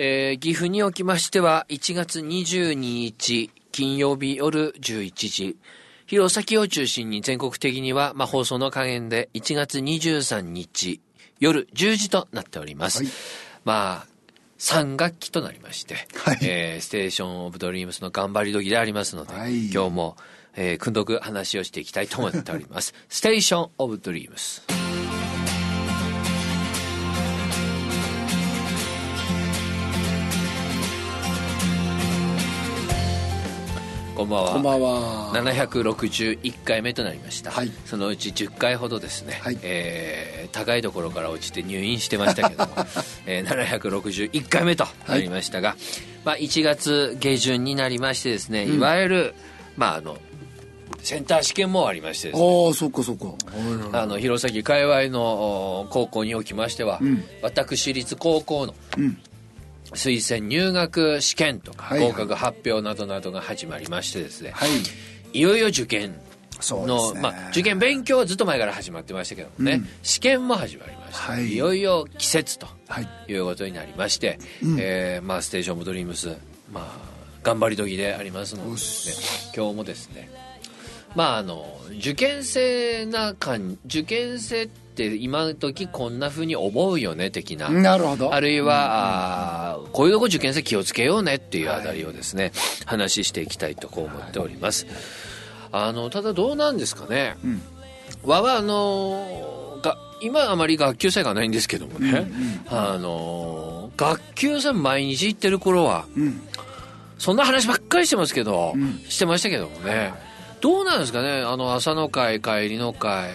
えー岐阜におきましては、1月22日、金曜日夜11時、弘前を中心に全国的には、まあ、放送の加減で1月23日、夜10時となっております。はいまあ、3学期となりまして、はいえーステーションオブドリームスの頑張り時でありますので、はい今日も、えー、くんどく話をしていきたいと思っております。ステーションオブドリームス。こんばんは。こんばんは。761回目となりました、はい。そのうち10回ほどですね、はい。えー高いところから落ちて入院してましたけども、えー761回目となりましたが、まあ、1月下旬になりましてですね、いわゆる、まあ、あのセンター試験もありましてですね。ああ、そっかそっか。はい。はいあの弘前界隈のお高校におきましては、ん。私立高校のうん。推薦入学試験とかはいはい合格発表などなどが始まりましてですね、はい。いよいよ受験の、ね。まあ、受験勉強はずっと前から始まってましたけどもね、うん試験も始まりました、はいい、よいよ季節とはい。いうことになりまして、うんえーまあ、ステーション・オブ・ドリームス、まあ、頑張り時でありますのでよですしね今日もですねまああの受験生な感受験生って今の時こんな風に思うよね的な、なるほど。あるいは、あーこういうとこ受験生気をつけようねっていうあたりをですね、話していきたいとこう思っております。あの、ただどうなんですかね。うんわは、あのが、今あまり学級生がないんですけどもね、あの学級生毎日行ってる頃は、うん。そんな話ばっかりしてますけど、うんしてましたけどもね、どうなんですかね、あの朝の会、帰りの会、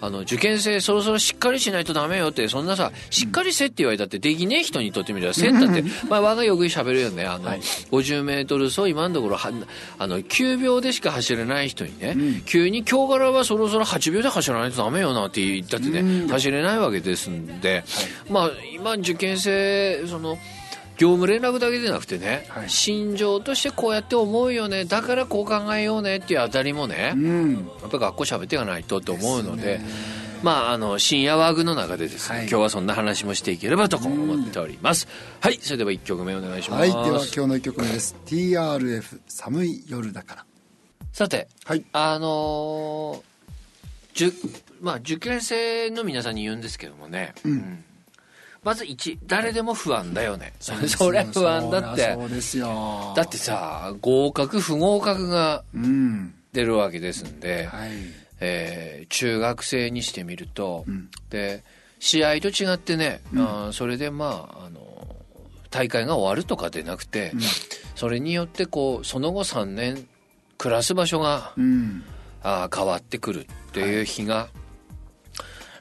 あの受験生、そろそろしっかりしないとダメよって、そんなさ、しっかりせって言われたって、できねえ人にとってみれば、せったって、まあ、我がよく喋るよね、あの、はい。50メートル走、今のところは、あの、9秒でしか走れない人にね、うん。急に今日からはそろそろ8秒で走らないとダメよなって言ったってね、うん。走れないわけですんで、まあ、今、受験生、その、業務連絡だけでなくてね、はい心情としてこうやって思うよねだからこう考えようねっていうあたりもね、うん。やっぱり学校喋っていかないとと思うのでまああの深夜ワーグの中でですね、はい今日はそんな話もしていければと思っております、はいそれでは1曲目お願いします、はい。では今日の一曲目です。TRF 寒い夜だから。さてはい。あのーじゅまあ、受験生の皆さんに言うんですけどもね、うんまず1誰でも不安だよね それは不安だってそうですよ。だってさ合格不合格がうん。出るわけですんで、はい。えー中学生にしてみると、うんで試合と違ってね、うんあーそれでまああの大会が終わるとかでなくて、うんそれによってこうその後3年暮らす場所が、うん。あー変わってくるっていう日が、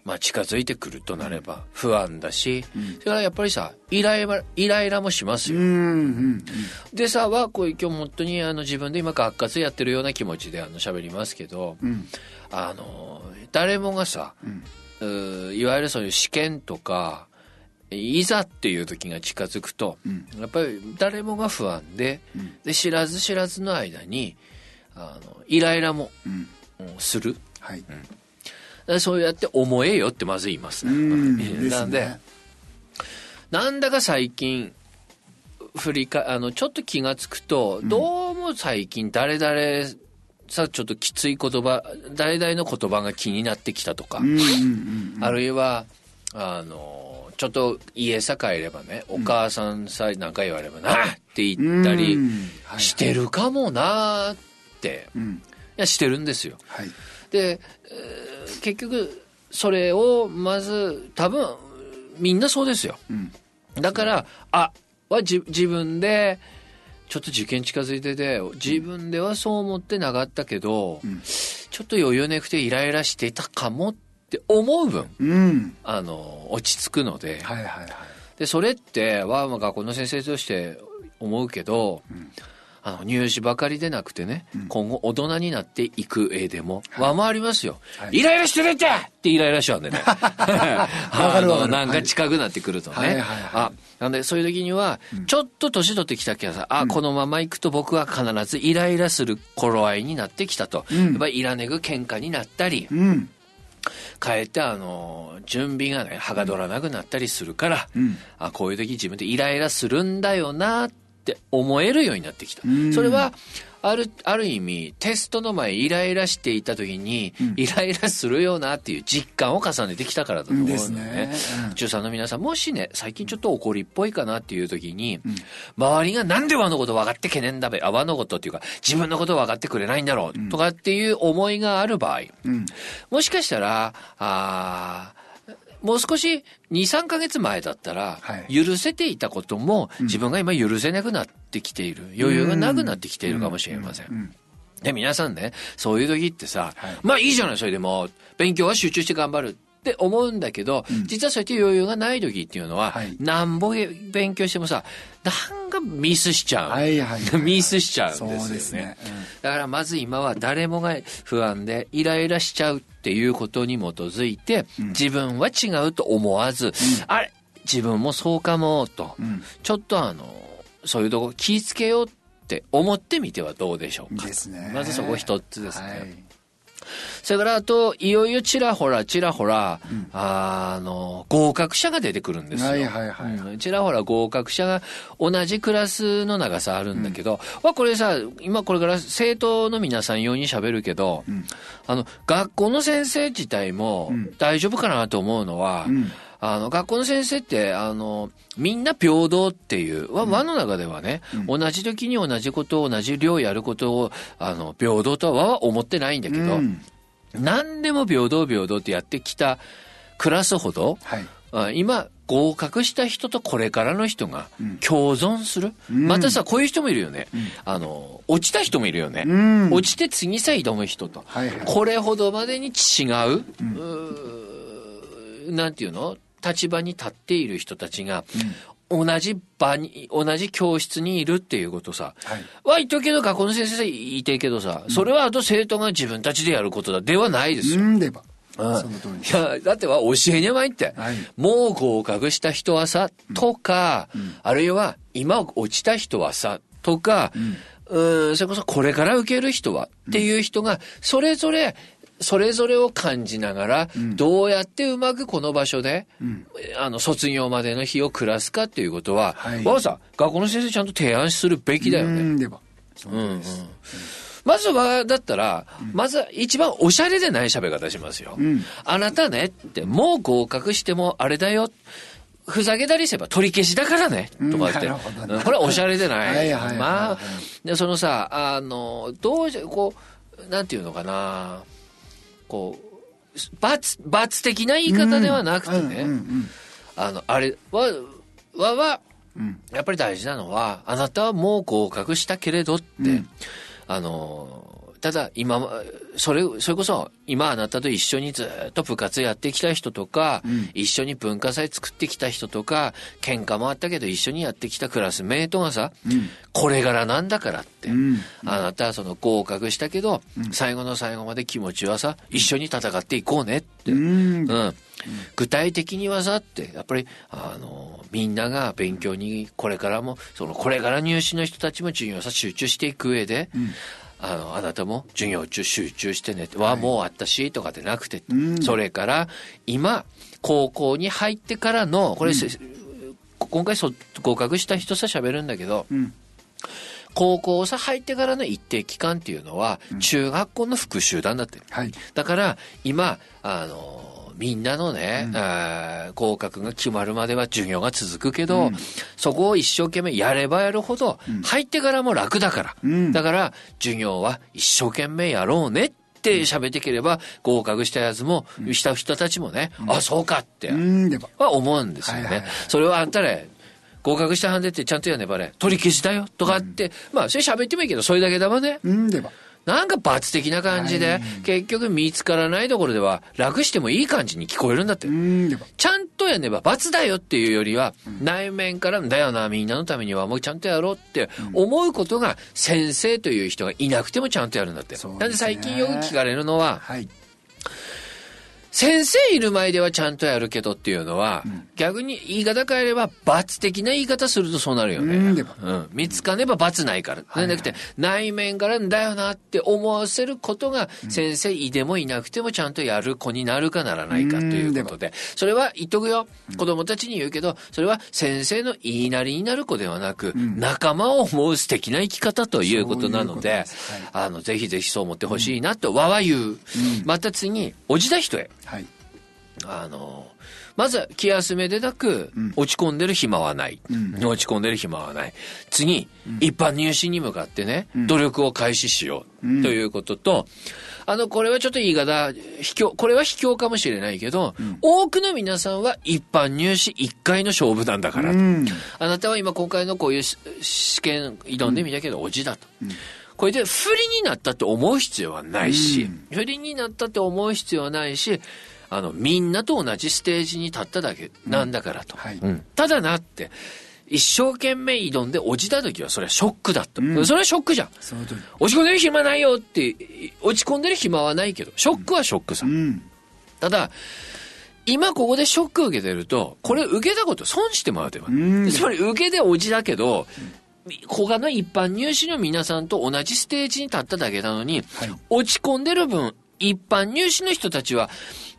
まあ、近づいてくるとなれば不安だし、うんそれからやっぱりさイライライライラもしますよ。うん。うん。でさはこう今日本当にあの自分で今学活やってるような気持ちであの喋りますけど、うん。あの誰もがさ、うん。いわゆるそういう試験とかいざっていう時が近づくと、うんやっぱり誰もが不安で,、うんで知らず知らずの間にあのイライラもするはい。でそうやって思えよってまず言いますね。うん。なんで、ねなんだか最近振りかあのちょっと気がつくと、どうも最近誰々さちょっときつい言葉誰々の言葉が気になってきたとか。あるいはあのちょっと家さ帰ればねお母さんさえ何か言わればなって言ったりしてるかもなってうん。いやしてるんですよ。はい。で、えー結局それをまず多分みんなそうですよ。うん。だからあはじ自分でちょっと受験近づいてて自分ではそう思ってなかったけど、うんちょっと余裕なくてイライラしていたかもって思う分うん。あの落ち着くので,、はいはいはい。でそれってはまあ学校の先生として思うけど、んあの入試ばかりでなくてね、うん。今後大人になっていく絵でも和もありますよ、はい。イライラしてるってってイライラしちゃうんでね。あのなんか近くなってくるとね、はい。はい。はい。あなんでそういう時には、ちょっと年取ってきたけどさ、あ、このまま行くと僕は必ずイライラする頃合いになってきたと、うん。やっぱりイラネグ喧嘩になったり、うん。かえってあの、準備がね、はがどらなくなったりするから、うん。あこういう時自分でイライラするんだよなって思えるようになってきた。うん。それは、ある、ある意味、テストの前イライラしていた時に、イライラするよなっていう実感を重ねてきたからだと思うのですね。ね。うん。中3の皆さん、もしね、最近ちょっと怒りっぽいかなっていう時に、周りがなんで和のこと分かってけねえんだべ、あ、和のことっていうか、自分のこと分かってくれないんだろう、とかっていう思いがある場合、うん。もしかしたら、あーもう少し2、3ヶ月前だったらはい、許せていたことも自分が今許せなくなってきている、余裕がなくなってきているかもしれません。うん。で、皆さんね、そういう時ってさ、はい。まあいいじゃない、それでも、勉強は集中して頑張るって思うんだけど、実はそうやって余裕がない時っていうのは、はい。なんぼ勉強してもさ、なんかミスしちゃう。はいはいはい ミスしちゃうんですよね。ですね。だからまず今は誰もが不安でイライラしちゃうっていうことに基づいて、自分は違うと思わず、あれ自分もそうかもと、ん。ちょっとあの、そういうとこ気ぃつけようって思ってみてはどうでしょうか。ですね。まずそこ一つですね。はいそれからあと、いよいよちらほらちらほら、あの、合格者が出てくるんですよ。はいはいはい。うん。ちらほら合格者が同じクラスの長さあるんだけど、まあこれさ、今これから生徒の皆さん用に喋るけど、あの、学校の先生自体も大丈夫かなと思うのは、んあの、学校の先生って、あの、みんな平等っていう、和和の中ではね、同じ時に同じことを同じ量やることを、あの、平等とは和は思ってないんだけど、うん。何でも平等平等ってやってきたクラスほど、はい。あ今、合格した人とこれからの人が共存する？ん。またさ、こういう人もいるよね。あの、落ちた人もいるよね。うん。落ちて次さ挑む人と。はいはい。これほどまでに違う、うーなんていうの？立場に立っている人たちが、同じ場に、同じ教室にいるっていうことさ。はい。は言っとくけど、学校の先生言いてえけどさ、それはあと生徒が自分たちでやることだではないですよ。うんでばうん。その通り。いや、だっては教えにゃまいって。はい。もう合格した人はさ、とか、あるいは今落ちた人はさ、とか、うん、それこそこれから受ける人はっていう人が、それぞれ、それぞれを感じながら、どうやってうまくこの場所で、あの、卒業までの日を暮らすかっていうことは、はいわざ学校の先生ちゃんと提案するべきだよね。うんでばその通りですまずは、だったら、まずは一番おしゃれでない喋り方しますよ。んあなたねって、もう合格してもあれだよ。ふざけたりすれば取り消しだからね。とかって。うんこれはおしゃれでない。はいはいはいはいまあ、で、そのさ、あの、どうし、こう、なんていうのかな。こう、罰、罰的な言い方ではなくてね。うんうんあの、あれは、は、は、うんやっぱり大事なのは、あなたはもう合格したけれどって、うんあの、ただ今、それ、それこそ今あなたと一緒にずっと部活やってきた人とか、ん。一緒に文化祭作ってきた人とか、喧嘩もあったけど一緒にやってきたクラスメートがさ、うん。これからなんだからって、うん。あなたはその合格したけど、最後の最後まで気持ちはさ、一緒に戦っていこうねって。うん。うん、具体的にはさってやっぱりあのみんなが勉強にこれからもそのこれから入試の人たちも授業さ集中していく上で、あのあなたも授業中集中してねって、わもうあったしとかでなくて、うん。それから今高校に入ってからのこれ、せ今回そ合格した人さ喋るんだけど、うん。高校さ入ってからの一定期間っていうのは、中学校の復習なんだって。はい。だから、今、あの、みんなのね、あー合格が決まるまでは授業が続くけど、そこを一生懸命やればやるほど、入ってからも楽だから。うん。だから、授業は一生懸命やろうねって喋っていければ、合格したやつも、した人たちもね、あ、そうかって、は思うんですよね。それはあんたれ、合格したはんでってちゃんとやねばれ、取り消しだよとかって、まあ、それ喋ってもいいけど、それだけだわね。うん。でばなんか罰的な感じで、はい。結局見つからないところでは楽してもいい感じに聞こえるんだって。ちゃんとやねば罰だよっていうよりは、内面からだよな、みんなのためにはもうちゃんとやろうって思うことが先生という人がいなくてもちゃんとやるんだって。ね。なんで最近よく聞かれるのは、はい先生いる前ではちゃんとやるけどっていうのは、逆に言い方変えれば罰的な言い方するとそうなるよね。うん。見つかねば罰ないから。はいなんなくて、内面からんだよなって思わせることが、先生いでもいなくてもちゃんとやる子になるかならないかということで、それは言っとくよ。子供たちに言うけど、それは先生の言いなりになる子ではなく、仲間を思う素敵な生き方ということなので、そういうですはいあの、ぜひぜひそう思ってほしいなと、わわ言う。また次、おじだ人へ。はい。あの、まずは気休めでなく、落ち込んでる暇はない、落ち込んでる暇はない。次、一般入試に向かってね、努力を開始しよう、ということと、あの、これはちょっと言い方、卑怯、これは卑怯かもしれないけど、多くの皆さんは一般入試一回の勝負なんだから。あなたは今今回のこういうし試験挑んでみたけど、おじだと。これで不利になったって思う必要はないし、不利になったって思う必要はないし、あの、みんなと同じステージに立っただけなんだからと。はいうんただなって、一生懸命挑んで落ちた時はそれはショックだと。それはショックじゃん。落ち込んでる暇ないよって、落ち込んでる暇はないけど、ショックはショックさ。うん。ただ、今ここでショック受けてると、これ受けたこと損してもらうてば。んつまり受けでおじだけど、他の一般入試の皆さんと同じステージに立っただけなのに、はい。落ち込んでる分、一般入試の人たちは、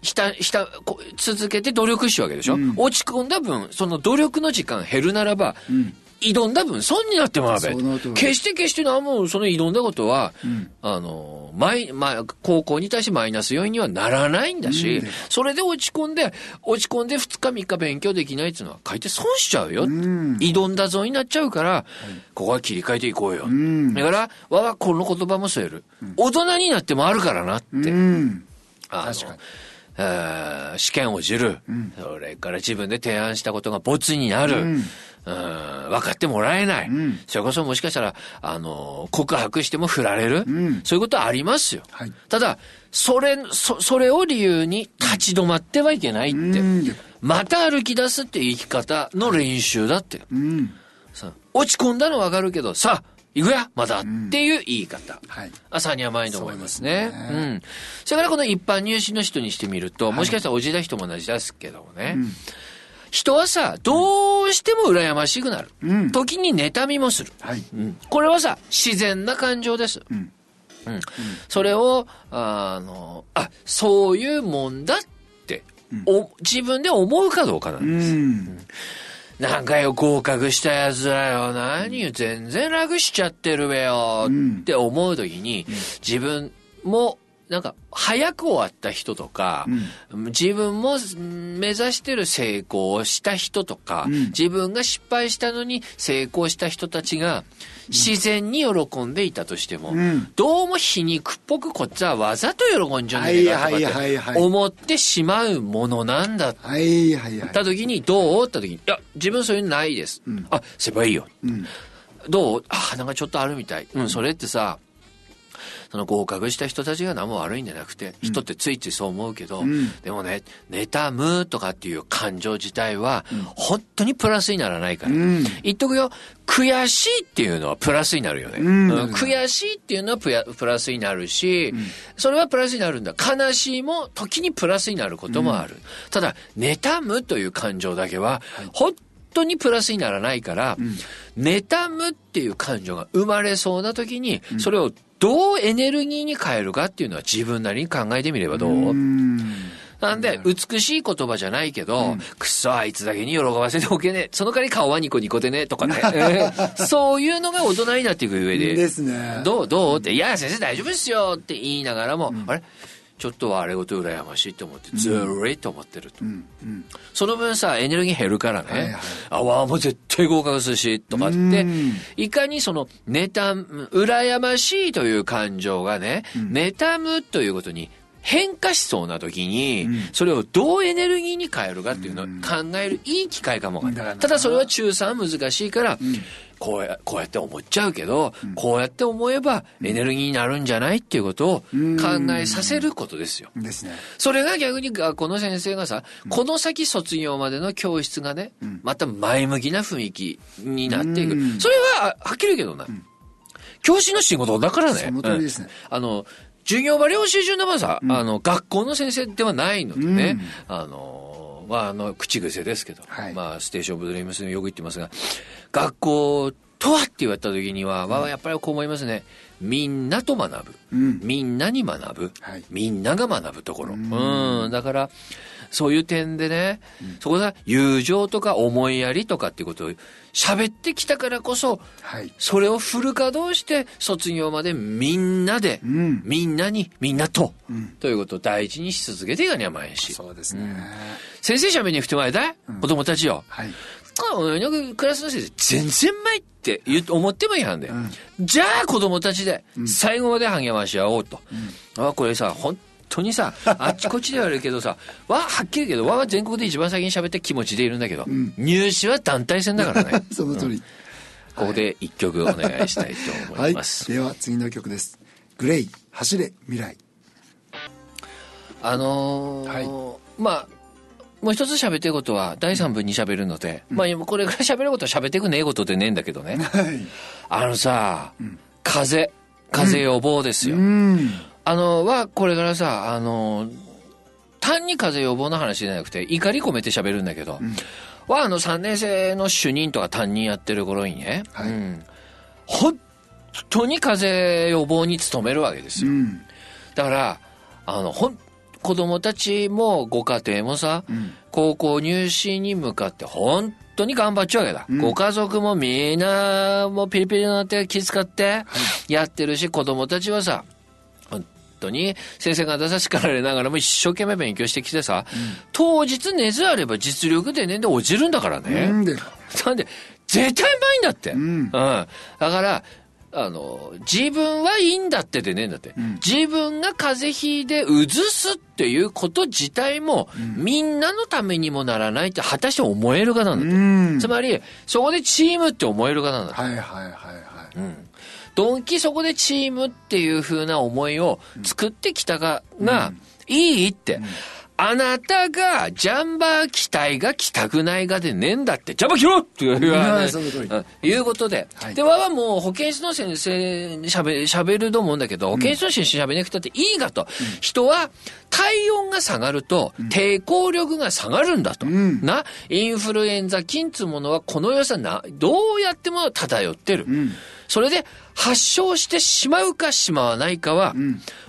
ひた、ひた、こ続けて努力しようわけでしょ、うん。落ち込んだ分、その努力の時間減るならば、ん挑んだ分損になってもらうべ決して決して何もその挑んだことは、ん。あの、マイ、まあ、高校に対してマイナス要因にはならないんだし、うん。それで落ち込んで、落ち込んで2日3日勉強できないっていうのは、書いて損しちゃうよ。ん。挑んだぞになっちゃうから、ここは切り替えていこうよ。ん。だから、わはこの言葉も添える。大人になってもあるからなって。うん。あの確かに。えー試験をじる、それから自分で提案したことがボツになる、うん分かってもらえない、んそれこそもしかしたら、あの告白しても振られる、んそういうことはありますよ。はいただ、それ、そ、それを理由に立ち止まってはいけないって。うんでまた歩き出すっていう生き方の練習だって。うん。さ落ち込んだのわかるけど、さあ、行くやまだっていう言い方。はい。朝に甘いと思いますね。そうですねうん。それからこの一般入試の人にしてみると、もしかしたらおじだ人も同じですけどもね。人はさ、どうしても羨ましくなる。うん時に妬みもする。はい。うんこれはさ、自然な感情です。うん。うん。それを、あの、あ、そういうもんだって、お自分で思うかどうかなんうです。ん。なんかよ、合格したやつだよ。何よ、全然楽しちゃってるべよ。うんって思うときに、自分も、なんか、早く終わった人とか、自分もうん目指してる成功をした人とか、うん自分が失敗したのに成功した人たちが、自然に喜んでいたとしても、うんどうも皮肉っぽくこっちはわざと喜んじゃねえかとかって思ってしまうものなんだはいはいはい。った時に、どう？って時に、いや、自分そういうのないです。んあ、すればいいよ。うん。どう？あ、なんかちょっとあるみたい。うん、それってさ、その合格した人たちが何も悪いんじゃなくて、人ってついついそう思うけど、ん。でもね、妬むとかっていう感情自体は、本当にプラスにならないから。うん。言っとくよ、悔しいっていうのはプラスになるよね。ん。うん。悔しいっていうのはプラスになるし、それはプラスになるんだ。悲しいも時にプラスになることもある。ただ、妬むという感情だけは、本当にプラスにならないから、妬むっていう感情が生まれそうな時に、それをどうエネルギーに変えるかっていうのは自分なりに考えてみればどう、うん。なんで、美しい言葉じゃないけど、くっそ、あいつだけに喜ばせておけねえ。その代わり顔はニコニコでね、とかね。え ーそういうのが大人になっていく上で。ですね。どう？どう？って、いや、先生大丈夫ですよって言いながらも、あれ？ちょっとはあれごと羨ましいと思って、ずるいと思ってると。うん。うん。その分さ、エネルギー減るからね。はいはいあ、わあ、もう絶対合格するし、とかってうん、いかにその、妬む、羨ましいという感情がね、妬むということに変化しそうな時に、それをどうエネルギーに変えるかっていうのを考えるいい機会かもわかんただそれは中3難しいから、こうや、こうやって思っちゃうけど、こうやって思えばエネルギーになるんじゃないっていうことを考えさせることですよ。ですね。それが逆に学校の先生がさ、この先卒業までの教室がね、また前向きな雰囲気になっていく。うん。それは、あはっきり言うけどな、教師の仕事だからね。その通りですね。うん。あの、授業場領習中のまさ、あの、学校の先生ではないのでね、あの、まあ、あの、口癖ですけど、はいまあ、ステーション・オブ・ドリームスでよく言ってますが、学校とはって言われた時には、まあ、やっぱりこう思いますね。みんなと学ぶ。うんみんなに学ぶ、はいみんなが学ぶところ。ううんん。だから、そういう点でね、そこで友情とか思いやりとかっていうことを喋ってきたからこそ、はい。それをフル稼働して卒業までみんなで、うん。みんなに、みんなと、ん。ということを大事にし続けていかにゃまいし。そうですね、先生喋りに来てもらいたい、子供たちよ。はい。クラスの先生全然うまいって言う思ってもいいはんで、じゃあ子供たちで最後まで励まし合おうと、あこれさ本当にさあっちこっちではあるけどさ わはっきり言うけどわは全国で一番先に喋って気持ちでいるんだけど、入試は団体戦だからね。その通り、ここで一曲お願いしたいと思はいいます、では次の曲です。グレイ走れ未来。あのーまあもう一つ喋ってることは第三部に喋るので、まあこれぐらい喋ることは喋ってくねえことでねえんだけどね。はい。あのさ、風邪風邪予防ですよ、うんあの、は、これからさ、あの、単に風邪予防の話じゃなくて、怒り込めて喋るんだけど、は、あの、3年生の主任とか担任やってる頃にね、はい。うん、本当に風邪予防に努めるわけですよ。うん。だから、あの、ほん、子供たちもご家庭もさ、ん。高校入試に向かって本当に頑張っちゃうわけだ。ん。ご家族もみんなもうピリピリになって気遣ってやってるし、子供たちはさ、本当に先生方さ叱られながらも一生懸命勉強してきてさ、当日寝ずあれば実力でねんで落ちるんだからね。なん。で。なんで、絶対うまいんだって。ん。だから、あの、自分はいいんだってでねえんだって。自分が風邪ひいてうずすっていうこと自体も、みんなのためにもならないって果たして思えるかなんだって。うんつまり、そこでチームって思えるかなんだって。はいはいはいはい、ドンキそこでチームっていう風な思いを作ってきたが、が、いいって。あなたがジャンバー機体が来たくないがでねえんだって、ジャンバー切ろうっていうはいその通り。うん。いうことで。はい。で、わはもう保健室の先生に喋喋ると思うんだけど、保健室の先生喋れなくたっていいがと。人は体温が下がると抵抗力が下がるんだと。ん。な、インフルエンザ菌つうものはこの良さな、どうやっても漂ってる。ん。それで発症してしまうかしまわないかは、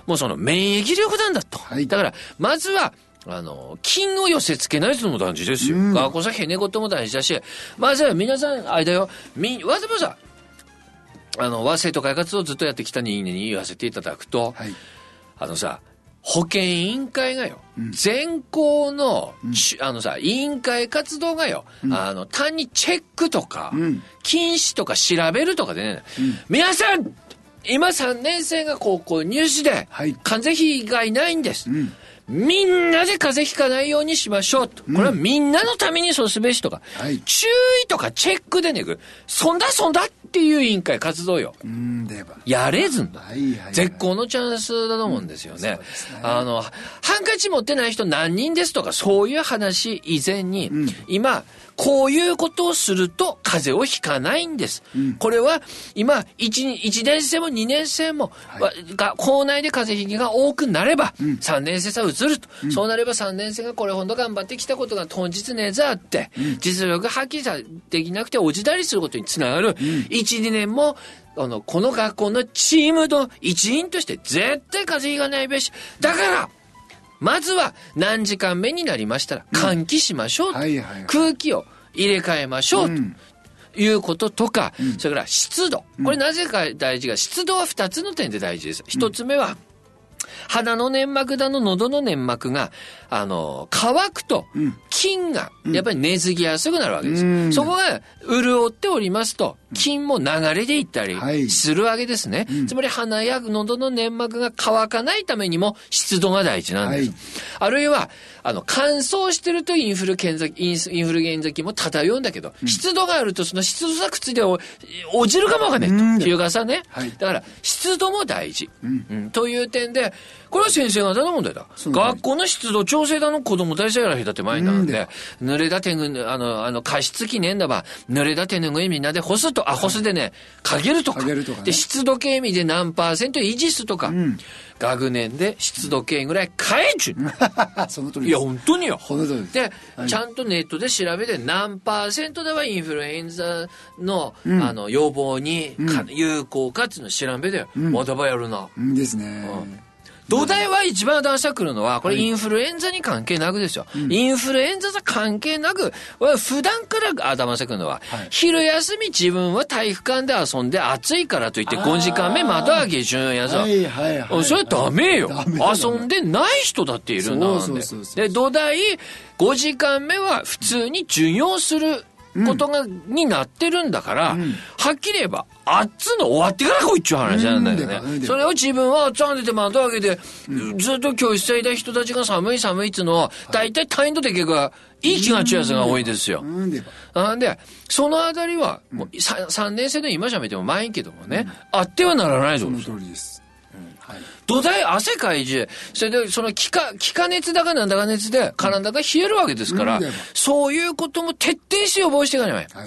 もうその免疫力なんだと。はい。だから、まずは、あの、菌を寄せ付けないのも大事ですよ。うん。学校さ、へね事も大事だし、まずは皆さん、あれだよ、み、わざわざ、あの、和生徒会活動をずっとやってきた人間に言わせていただくと、はい。あのさ、保健委員会がよ、全校の、ちあのさ、委員会活動がよ、あの、単にチェックとか、ん。禁止とか調べるとかでね、皆さん今3年生が高校入試で、はい。風邪ひがいないんです。んみんなで風邪ひかないようにしましょうと。これはみんなのためにそうすべしとか、はい注意とかチェックでね、そんだそんだっていう委員会活動よ。うんでばやれずんだ。はいはいはい絶好のチャンスだと思うんですよね。あの、ハンカチ持ってない人何人ですとか、そういう話以前に、今、こういうことをすると風邪をひかないんです。これは今1、一年生も2年生も、わが校内で風邪ひきが多くなれば、3年生さ移ると、そうなれば3年生がこれほど頑張ってきたことが当日ねざって、実力発揮さできなくて落ちたりすることにつながる。1、2年もあの、この学校のチームの一員として絶対風邪ひかないべし。だから、まずは何時間目になりましたら換気しましょう空気を入れ替えましょうと。うんいうこととか、それから湿度。これなぜか大事が、湿度は2つの点で大事です。1つ目は、鼻の粘膜だの喉の粘膜が、あの、乾くと、菌が、やっぱり根付きやすくなるわけです。うんそこが潤っておりますと、菌も流れでいったりはいするわけですね。つまり鼻や喉の粘膜が乾かないためにも湿度が大事なんです。はいあるいは、あの、乾燥してるとインフルエンザ、インフルエンザ菌も漂うんだけど、湿度があるとその湿度が靴でお落ちるかもわかんないと。うん日がさね。はいだから、湿度も大事。うんという点で、これは先生方の問題だ。学校の湿度調どうせだの子供大生やらへだって前なんで、濡れた手ぬぐい、あの、あの、加湿器ねえんだば、濡れた手ぬぐいみんなで干すと、あ、干すでね、かけるとか。かけるとかね。で、湿度計味で何パーセント維持すとか。学年で湿度計ぐらい変えちゅう。その通りいや、本当によ。その通りです。で、はい。ちゃんとネットで調べて何パーセントではインフルエンザの,、あの予防にか、有効かっていうのを調べて、まだばやるな。うん。ですね土台は一番出してくるのは、これインフルエンザに関係なくですよ。インフルエンザと関係なく、普段から頭してくるのは、はい。昼休み自分は体育館で遊んで暑いからといって5時間目窓開けちゅうんやぞ。はいはい。はいそれはダメよ。遊んでない人だっているんだで土台5時間目は普通に授業することが、になってるんだから、はっきり言えば、あっつの終わってから来いっちゅう話なんだよね。それを自分はあっつんでて窓開けて、ずっと教室にいた人たちが寒い寒いっつうのを、大体単位の出来がいい気がちやつが多いですよ。なん。で、そのあたりは、もう 3, 3年生の今しゃべってもまいん。けどもね、あってはならないぞそ。の通りですはい土台汗かいじそれでその気化気化熱だかなん。だか熱で体が冷えるわけですから、うん。そういうことも徹底して予防していかない。はいた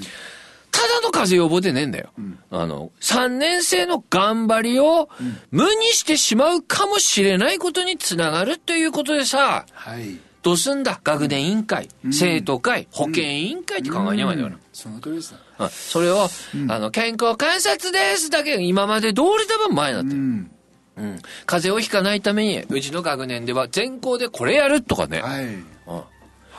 だの風邪予防でねえんだよ。あの、3年生の頑張りを無にしてしまうかもしれないことにつながるということでさ、はい。どうすんだ？学年委員会、生徒会、保健委員会って考えにゃいいんだから。その通りですうん。それを、あの、健康観察ですだけ今まで通り多分前になってる。うん。うん。風邪をひかないために、うちの学年では全校でこれやるとかね。はい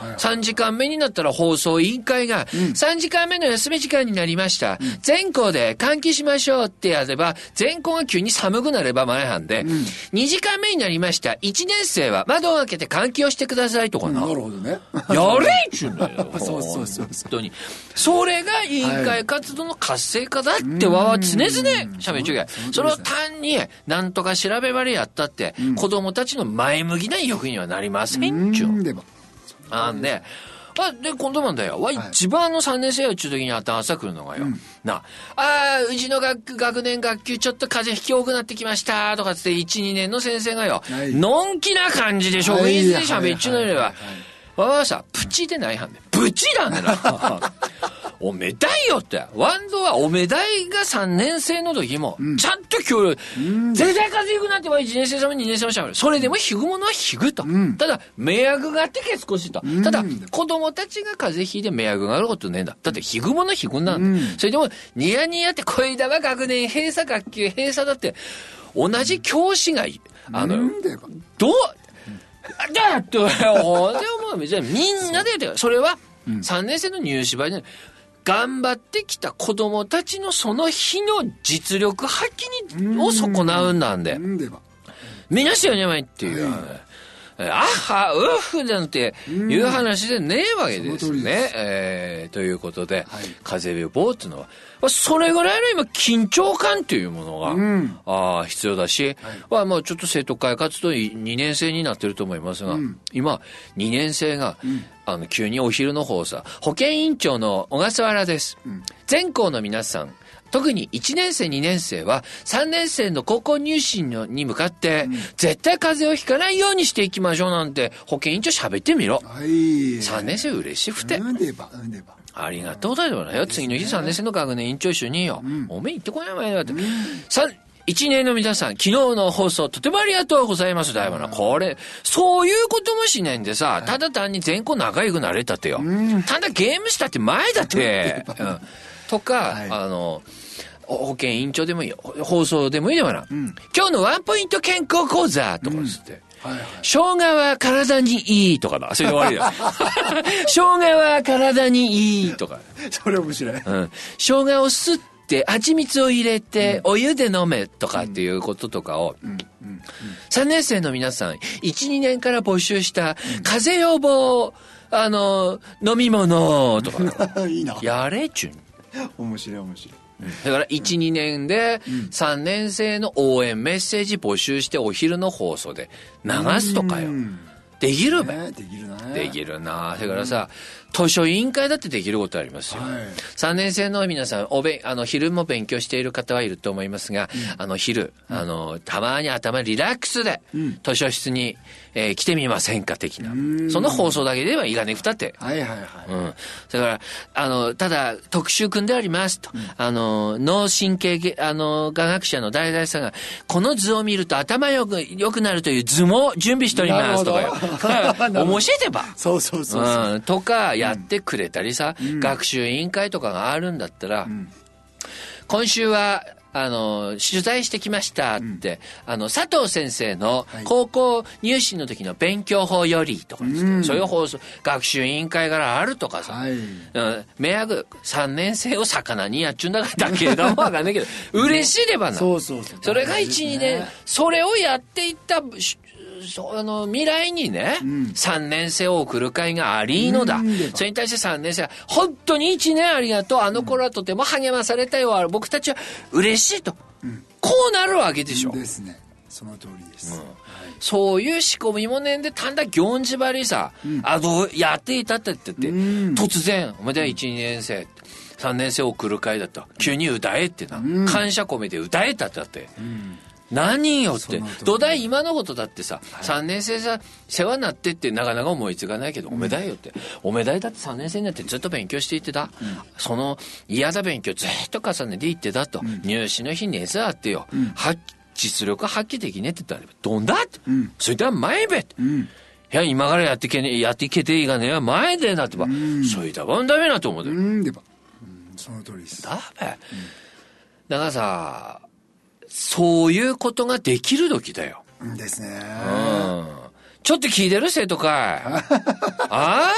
うんはい。3時間目になったら放送委員会が、3時間目の休み時間になりました。全校で換気しましょうってやれば、全校が急に寒くなれば前半で、2時間目になりました。1年生は窓を開けて換気をしてくださいとかな。なるほどね。やれっちゅうんだよ。そうそうそうそう。本当に。それが委員会活動の活性化だってわは常々喋っちゅうけそれを単になんとか調べばれやったって、子供たちの前向きな意欲にはなりませんちゅう。うんでばなんで、あ、で、今度なんだよ。わ、一番の3年生やっちゅう時に頭朝来るのがよ。な、あーうちの学学年学級ちょっと風邪ひき多くなってきました、とかつって、1、2年の先生がよ、はい。のんきな感じで職員室で喋っちゅうのよりは。はい。はい。はい、わわさ、プチでないはんね。プチなんだな。おめだいよって。ワンドはおめだいが3年生の時も、ちゃんと協力。絶対風邪ひくなっては1年生さんも2年生もしゃべる。それでもひぐものはひぐと。ただ、迷惑があってけ少しと。ただ、子供たちが風邪ひいて迷惑があることねえんだ。だってひぐものはひぐんなんだ。それでも、ニヤニヤって声だは学年閉鎖、学級閉鎖だって、同じ教師がい、あの、どう、だって、ほんでもう、じゃあみんなでやってるそれは、3年生の入試場で、頑張ってきた子供たちのその日の実力発揮に、を損なうんなんでみんなしてよねまいっていう。あっは、うっふなんていう話でねえわけですね。えーということで、はい。風邪予防っていうのは、まあそれぐらいの今緊張感というものが、ん。あー必要だし、まあ、まあちょっと生徒会活動2年生になってると思いますが、今、2年生が、あの、急にお昼の放送、保健委員長の小笠原です。全校の皆さん、特に1年生2年生は3年生の高校入試のに向かって、絶対風邪をひかないようにしていきましょうなんて保健委員長喋ってみろ。はい3年生嬉しくて。うんでばうんでばありがとうだよなよ。次の日3年生の学年委員長一緒によ。おめえ行ってこないわよ。って。三一年の皆さん、昨日の放送とてもありがとうございます、だいぶな。これ、そういうこともしないんでさ、ただ単に全校仲良くなれたってよ。ただゲームしたって前だって。うんとか、はいあの、保健委員長でもいいよ。放送でもいいよな。今日のワンポイント健康講座とかつって。はいはい生姜は体にいいとかだ。それで終わりだ。生姜は体にいいとか。それ面白いうん。生姜を吸って、蜂蜜を入れて、お湯で飲めとかっていうこととかを、3年生の皆さん、1、2年から募集した、風邪予防、あの、飲み物とか、いいなやれちゅん。面白い面白い。だから1、2年で3年生の応援メッセージ募集してお昼の放送で流すとかよ。う。ん。できるべ。ねできるなできるな。それからさ、図書委員会だってできることありますよ。はい。3年生の皆さん、おべん、あの、昼も勉強している方はいると思いますが、あの、昼、あの、たまに頭リラックスで、図書室に、えー来てみませんか的な。その放送だけではいがねふたって。はいはいはい。うん。だから、あの、ただ、特集組んでありますと。あの、脳神経げ、あの、科学者の大々さんが、この図を見ると頭よく、良くなるという図も準備しておりますとかよ。面白いてば。そうそうそうそう。うん、とかやってくれたりさ、学習委員会とかがあるんだったら、今週はあの取材してきましたって、あの佐藤先生のはい。高校入試の時の勉強法よりとかですね、うん。そういう放送学習委員会からあるとかさ、はい。うん、迷惑3年生を魚にやっちゅうんだからだけがもわかんないけど 嬉しいればな。そうそうそう。それが1、大事2ですね。年、それをやっていった、あの、未来にね、ん3年生を送る会がありのだ。それに対して3年生は、本当に1年ありがとう。あの頃はとても励まされたよ。僕たちは嬉しいと。こうなるわけでしょ。ですね。その通りです。そういう仕込みもねんで、たんだ行事ばりさ、あの、やっていたって言って、うん突然、おめで1、2年生、3年生を送る会だった。急に歌えってな。感謝込めて歌えたってだって。何よって。土台今のことだってさ、3年生さ世話になってってなかなか思いつかないけど、おめだいよって。おめだいだって3年生になってずっと勉強していってた、その嫌だ勉強ずっと重ねていってたと、入試の日熱あってよ、は実力発揮できねえって言ったらどんだって、ん。それでは前べって、うん。いや今からやってけねやっていけていいがねえ前でなってば、それだばんダメなと思う。で、うん。でば。うんその通りです。だべ、だからさそういうことができる時だようんですね。うんちょっと聞いてる生徒会。ああ？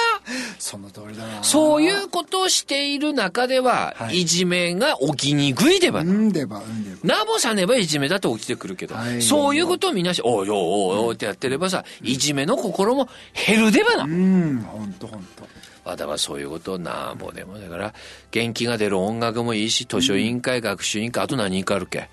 その通りだな。そういうことをしている中では、はいいじめが起きにくいでばうな。んでば、うんでば。なぼさねばいじめだと起きてくるけど、はいそういうことをみんなし、おいおいおいおいってやってればさ、いじめの心も減るでばな。うん、ほんとほんと。わだはそういうことをなんぼでもだから元気が出る音楽もいいし図書委員会、学習委員会あと何かあるっけ？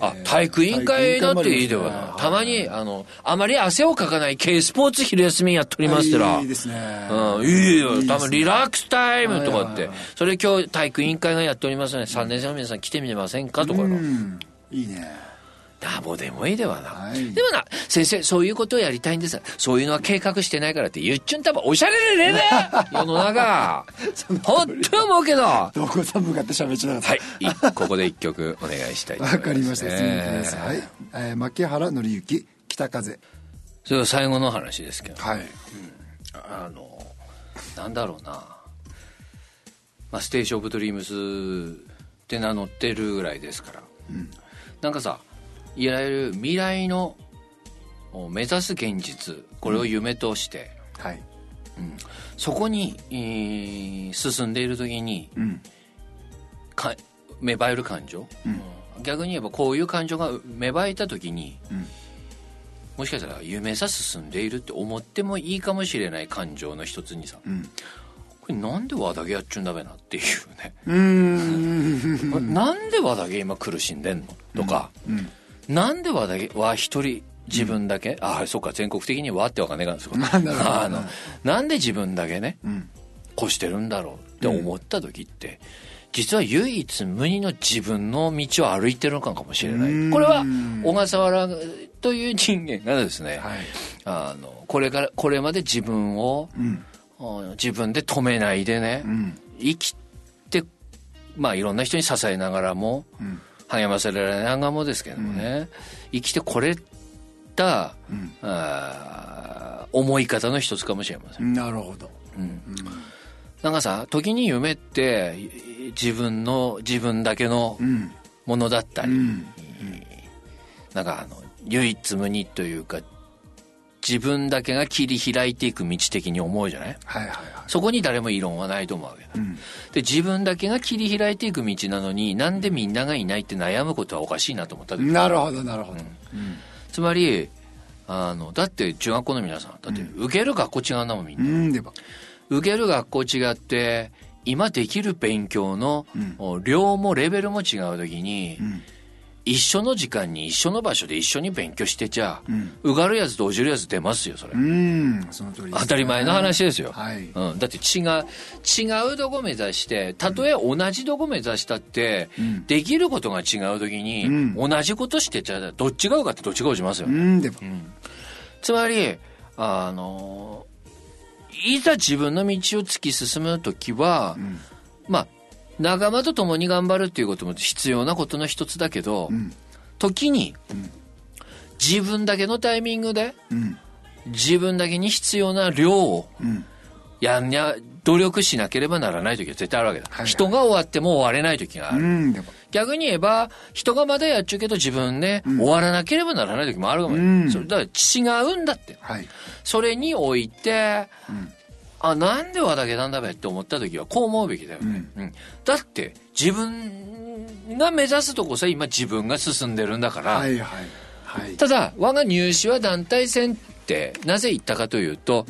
あ体育委員会だっていいではな、体育委員会もありますねたまにあのあまり汗をかかない K スポーツ昼休みやっておりますってらいいですね。うん、いいよ。ですね多分リラックスタイムとかって。それ今日体育委員会がやっておりますので、3年生の皆さん来てみてませんか？とかうの。ん。いいね。なぼでもいいではな。はいでもな、先生、そういうことをやりたいんです。そういうのは計画してないからって言っちゅんたばおしゃれでねえ 世の中。ほんと思うけど。はどこさん向かって喋っちゃなかっい。いここで一曲お願いしたいわかりました。すみません。はい。えー、牧原紀之、北風。それが最後の話ですけど。はい。あの、なんだろうな。まあ、ステーション・オブ・ドリームスって名乗ってるぐらいですから。なんかさ、いわゆる未来のお目指す現実、これを夢として、はい。そこに、えー進んでいる時に、うん。か芽生える感情、うん逆に言えばこういう感情が芽生えた時に、うんもしかしたら夢さ進んでいるって思ってもいいかもしれない感情の一つにさ、うん。これなんで和田毛やっちゅうんだべなっていうね、うーん。なんで和田毛今苦しんでんの？とか、うん。なんで和田毛は一人自分だけ、ああそうか全国的に和ってわかんねえかんですよなるほどあのなんで自分だけねうん。越してるんだろうって思った時って、実は唯一無二の自分の道を歩いてるのかもしれなうんいこれは小笠原という人間がですね、はい。あのこれからこれまで自分を、うん。あ自分で止めないでね、うん。生きてまあいろんな人に支えながらもうん。励ませられながらもですけどもね、生きてこれた、うん思い方の一つかもしれません。なるほど。うんなんかさ時に夢って自分の自分だけのうん。ものだったり、うん。なんかあの唯一無二というか自分だけが切り開いていく道的に思うじゃない？はいはいはい。そこに誰も異論はないと思うわけだ。うん。で自分だけが切り開いていく道なのになんでみんながいないって悩むことはおかしいなと思った時なるほど、なるほど。つまりあのだって中学校の皆さんだって受ける学校違うんだもんみんな、うん。受ける学校違って今できる勉強の量もレベルも違う時に、うん。一緒の時間に一緒の場所で一緒に勉強してちゃ、うん。受かるやつと落ちるやつ出ますよそれ、うん。その通りね当たり前の話ですよ、はい。うん、だって違う違うとこ目指してたとえ同じとこ目指したって、うんできることが違う時に、うん同じことしてちゃどっちが受かってどっちが落ちますよ、うん。つまりあの、いざ自分の道を突き進むときは、んまあ、仲間と共に頑張るっていうことも必要なことの一つだけど、うん。時に、自分だけのタイミングで、うん。自分だけに必要な量をうん。やんや、努力しなければならない時は絶対あるわけだ。はいはい。人が終わっても終われない時があうる。逆に言えば、人がまだやっちゅうけど自分ね、終わらなければならない時もあるかも。うん。それだから違うんだって。はい。それにおいて、うんあ、なんで和だけなんだべって思った時はこう思うべきだよね。うん。だって、自分が目指すとこさ、今自分が進んでるんだから、はいはいはい。ただ、我が入試は団体戦って、なぜ言ったかというと、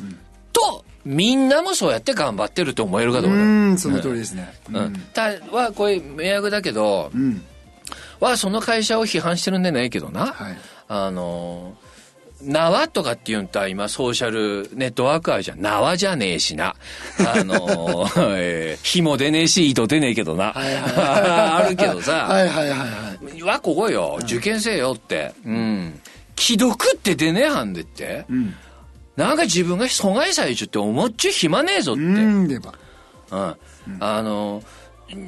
と、みんなもそうやって頑張ってると思えるかどうかだ。うんその通りですね。ううん。たは、これ、迷惑だけど、うん。は、その会社を批判してるんでないけどな。はい。あの、縄とかっていうんとは今ソーシャルネットワークあるじゃん。縄じゃねえしな。あの、えー紐出ねえし、糸出ねえけどな。はいはいあるけどさ。はいはいはいはいは、ここよ。受験生よって。うん。既読って出ねえはんでって。うんなんか自分が阻害されちゃって思っちゅう暇ねえぞって。ううん。んでばあの、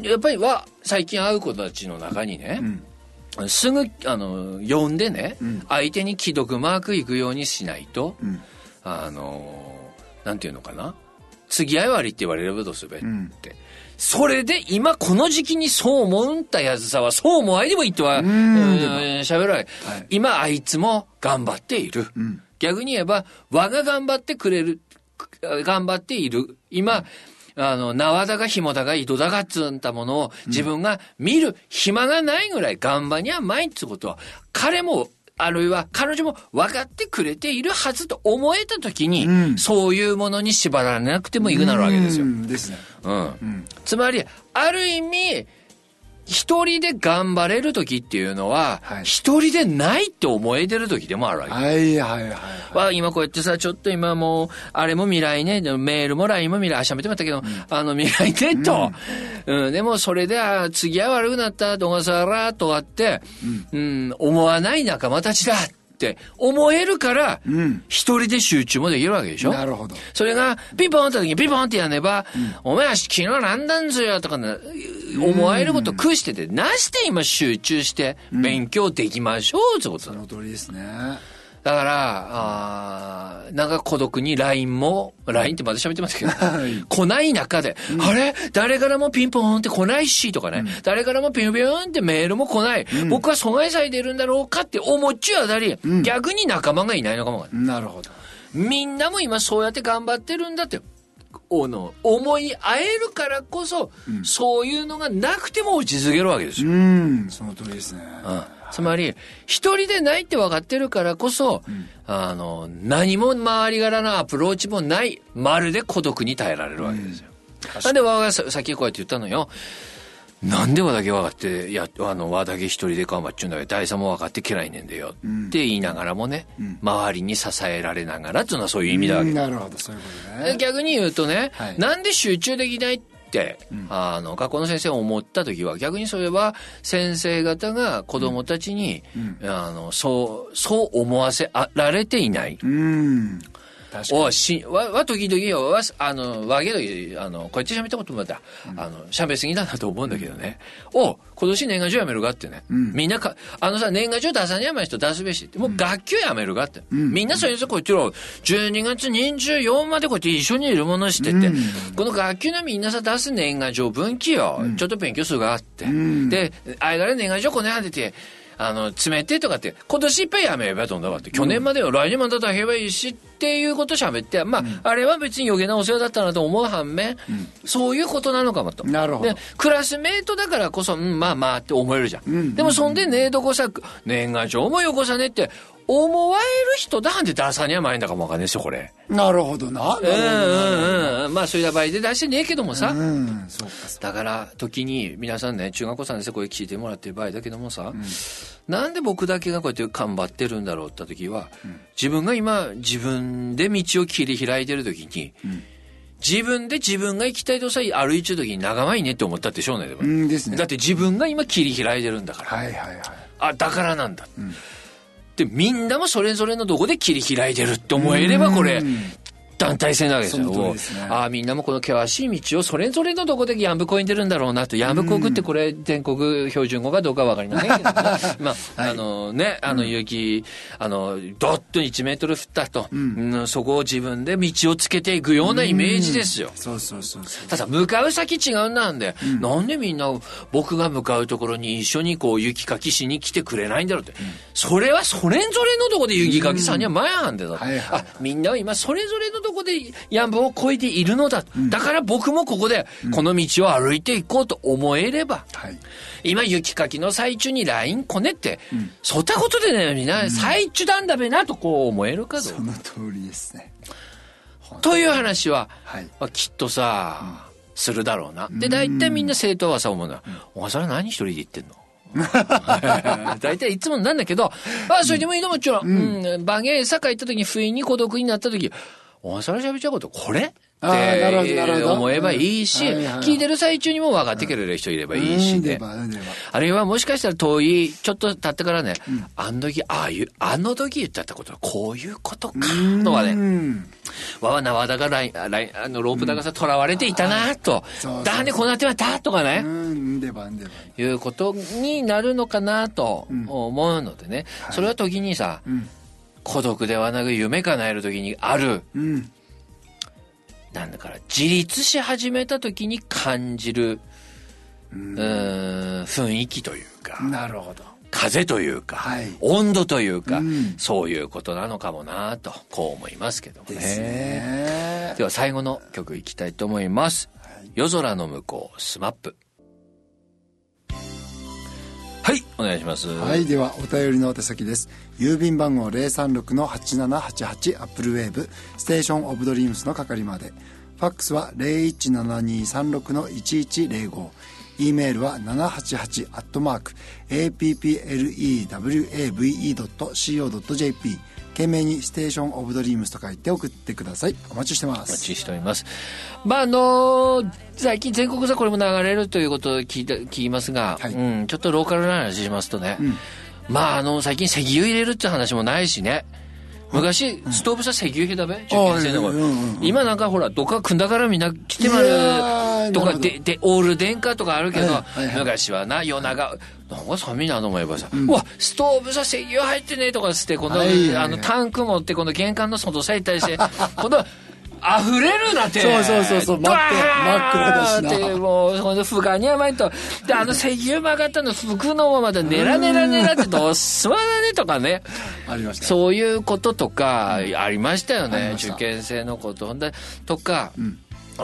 やっぱりは、最近会う子たちの中にね、うんすぐ、あの、呼んでね、うん相手に既読マーク行くようにしないと、うんあの、なんていうのかな？次会い割りって言われればどうするべって。うんそれで今この時期にそう思うんたやつさはそう思わいでもいいとは、うん喋らない。今あいつも頑張っている。うん逆に言えば、我が頑張ってくれる、頑張っている。今、あの、縄だが紐だが糸だがっつうんたものを自分が見る暇がないぐらい頑張りゃまいっつうことは、彼も、あるいは彼女も分かってくれているはずと思えた時に、うんそういうものに縛られなくてもいいくなるわけですよう。んですねうん。うんつまり、ある意味、一人で頑張れる時っていうのはは、い。一、人でないって思えてる時でもあるわけ。はいはいはいは今こうやってさ、ちょっと今もう、あれも未来ね、メールも LINE も未来、あ、喋ってまったけど、あの未来ね、と。うん、でもそれで、あ次は悪くなった、どがさら、とかって、うん、思わない仲間たちだって思えるから、うん。一人で集中もできるわけでしょ？なるほど。それが、ピンポンって時にピンポンってやねば、お前は昨日なんだんぞよとかな、思われること食してて、なして今集中して勉強できましょうってことだその通りですねだから、あーなんか孤独に LINE も、LINE ってまだ喋ってますけど、はい。来ない中で、あれ？誰からもピンポンって来ないしとかね、誰からもピンピンってメールも来ない、僕は阻害されてるんだろうかって思っちゅうあたり、逆に仲間がいないのかもなるほど。みんなも今そうやって頑張ってるんだって。おの思い合えるからこそ、そういうのがなくても落ち着けるわけですよ。うん。その通りですね。うんつまり、一人でないって分かってるからこそ、あの、何も周り柄のアプローチもない、まるで孤独に耐えられるわけですよ。なんで我がささっきこうやって言ったのよ。なんで和だけ分かって、や、あの、和だけ一人で頑張っちゅうんだけど、第三も分かって嫌いねんでよ。って言いながらもね、周りに支えられながらっていうのはそういう意味だわけうん。なるほどそういうことね。逆に言うとね、はい。なんで集中できないって、あの、学校の先生が思った時は、逆にそれは先生方が子供たちに、あの、そう、そう思わせあられていない。うんおいし、わ、わ、時々よ、わ、あの、わけど、あの、こうやって喋ったこともあった。あの、喋りすぎだなと思うんだけどね。お今年年賀状やめるかってね。みんなか、あのさ、年賀状出さにゃまい人出すべしって。もう学級やめるかって。みんなそれぞれこってろ。12月24までこうやって一緒にいるものしてて、この学級のみんなさ出す年賀状分岐よ。ちょっと勉強するがあって。で、あれから年賀状こねはでて、あの、詰めてとかって、今年いっぱいやめればとんだかって、去年までは来年までだけばいいしっていうこと喋って、まあ、あれは別に余計なお世話だったなと思う反面、そういうことなのかもと。なるほど。で、クラスメートだからこそ、うん、まあまあって思えるじゃん。ん。でもそんでねえどこさ、年賀状もよこさねって、思われる人だんで出さにゃまいんだかもわかんないですよ、これ。なるほどな。うんどうんうん。まあ、そういう場合で出してねえけどもさ。うんそうか。だから時に皆さんね中学校さんでこれ聞いてもらってる場合だけどもさ、なんで僕だけがこうやって頑張ってるんだろうって時は、自分が今自分で道を切り開いてる時に、自分で自分が行きたいとさ歩いてる時に仲間いいねって思ったってしょうねでも、うんですね。だって自分が今切り開いてるんだから、はいはいはい。あだからなんだ、で、みんなもそれぞれのとこで切り開いてるって思えれば、これ、団体戦なわけですよ。すね。ああ、みんなもこの険しい道をそれぞれのどこでヤンブコに出るんだろうなと。ヤンブコクってこれ全国標準語かどうかわかりませんけどね。まあ、あのね、あの雪、あの、ドッと1メートル降ったと、うん。そこを自分で道をつけていくようなイメージですよ。そうそうそうただ向かう先違うんなんで、なんでみんな僕が向かうところに一緒にこう雪かきしに来てくれないんだろうって、それはそれぞれのとこで雪かきさんには前なんだよ、はいはい。あみんなは今それぞれのとこでヤンブを越えているのだ、だから僕もここでこの道を歩いていこうと思えれば、はい。今雪かきの最中に LINE こねって、そん。なことでねな最中なんだべなとこう思えるかどうか。その通りですね。という話は、はい。まあ、きっとさ、するだろうな。で、大体みんな生徒はさ、思うの。は、お前それ何一人で言ってんの？大体いつもなんだけど、あ、それでもいいの？もちろん。うん。バゲーサカ行った時に不意に孤独になった時、お前それ喋っちゃうこと、これ？って思えばいいし、聞いてる最中にも分かってくれる人いればいいしね。あるいはもしかしたら遠い、ちょっと経ってからね、あの時、ああいう、あの時言っちゃったことはこういうことか、とかね。うん。わわ縄だがライン、ライン、あの、ロープだがさ、囚われていたな、と。だね、こうなってまった、とかうね。いうことになるのかな、と思うのでね。それは時にさ、うん孤独ではなく夢叶える時にある、うん。なんだから、自立し始めた時に感じる、うーん、雰囲気というか、なるほど。風というか、はい。温度というか、うん。そういうことなのかもな、と、こう思いますけどもね。ですね。では最後の曲いきたいと思います。夜空の向こう、スマップ。お願いします。はいではお便りのお宛先です。郵便番号036-8788アップルウェーブ。ステーションオブドリームスの係まで。ファックスは017236-1105 e メールは788アットマーク appleWAVE.co.jp 懸命にステーションオブドリームスと書いて送ってください。お待ちしてまお待すちしております。まあ、あのー最近全国座これも流れるということを聞いた聞きますが、はい。うん、ちょっとローカルな話しますとね、まあ、あの、最近石油入れるって話もないしね。昔、ストーブさ石油入れたべ？受験生の頃うんうんうん今なんかほら、どっか組んだからみんな来てまるとか、で、で、オール電化とかあるけど、はいはいはい。昔はな、夜長、なんか寒いなと思えばさ、うわ、ストーブさ石油入ってねとかつって、この、はいはいはいあの、タンク持って、この玄関の外さ行ったりして、この、溢れるなって。そうそうそうそう真っ暗だしなドワーってもう、この不安に甘いと。で、あの石油曲がったの服のままで、ネラネラネラってどうすまなねとかね。ありましたそういうこととか、ありましたよね。受験生のこと。ほんで、とか、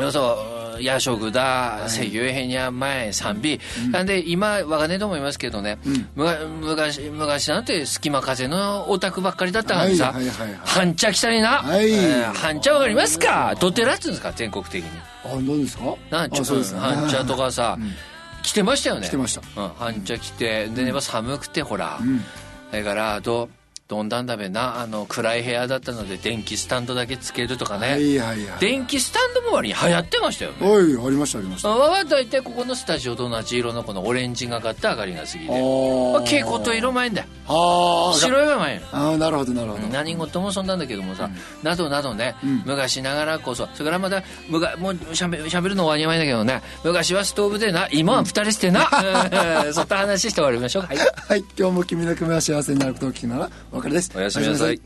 要そう、夜食だ、石油へにゃ前、賛美。なんで、今、わかんねえと思いますけどね、昔、昔なんて隙間風のオタクばっかりだったのにさ、はいはいはいはい半茶来たりな。はいえー半茶わかりますかドテラっつうんですか全国的に。あどうですかなんちょあそうですね半茶とかさ、来てましたよね。来てましたうん、半茶来て、で、やっぱ寒くて、ほら。だから、ど、どんだんだべな、あの、暗い部屋だったので、電気スタンドだけつけるとかね。はいはいはい電気スタンドも割に流行ってましたよね。おいありましたありましたわは大体ここのスタジオと同じ色のこのオレンジがかった明かりが好きで。あ蛍光と色前んだよ。ああ白いが前んああなるほどなるほど何事もそんなんだけどもさ、などなどね、昔ながらこそ、それからまた、むがもうしゃべしゃべるのはにまいだけどね、昔はストーブでな、今は二人してな、うんそんな話して終わりましょう。はい。はい今日も君の組は幸せになることを聞きながらお別れですおやすみなさい。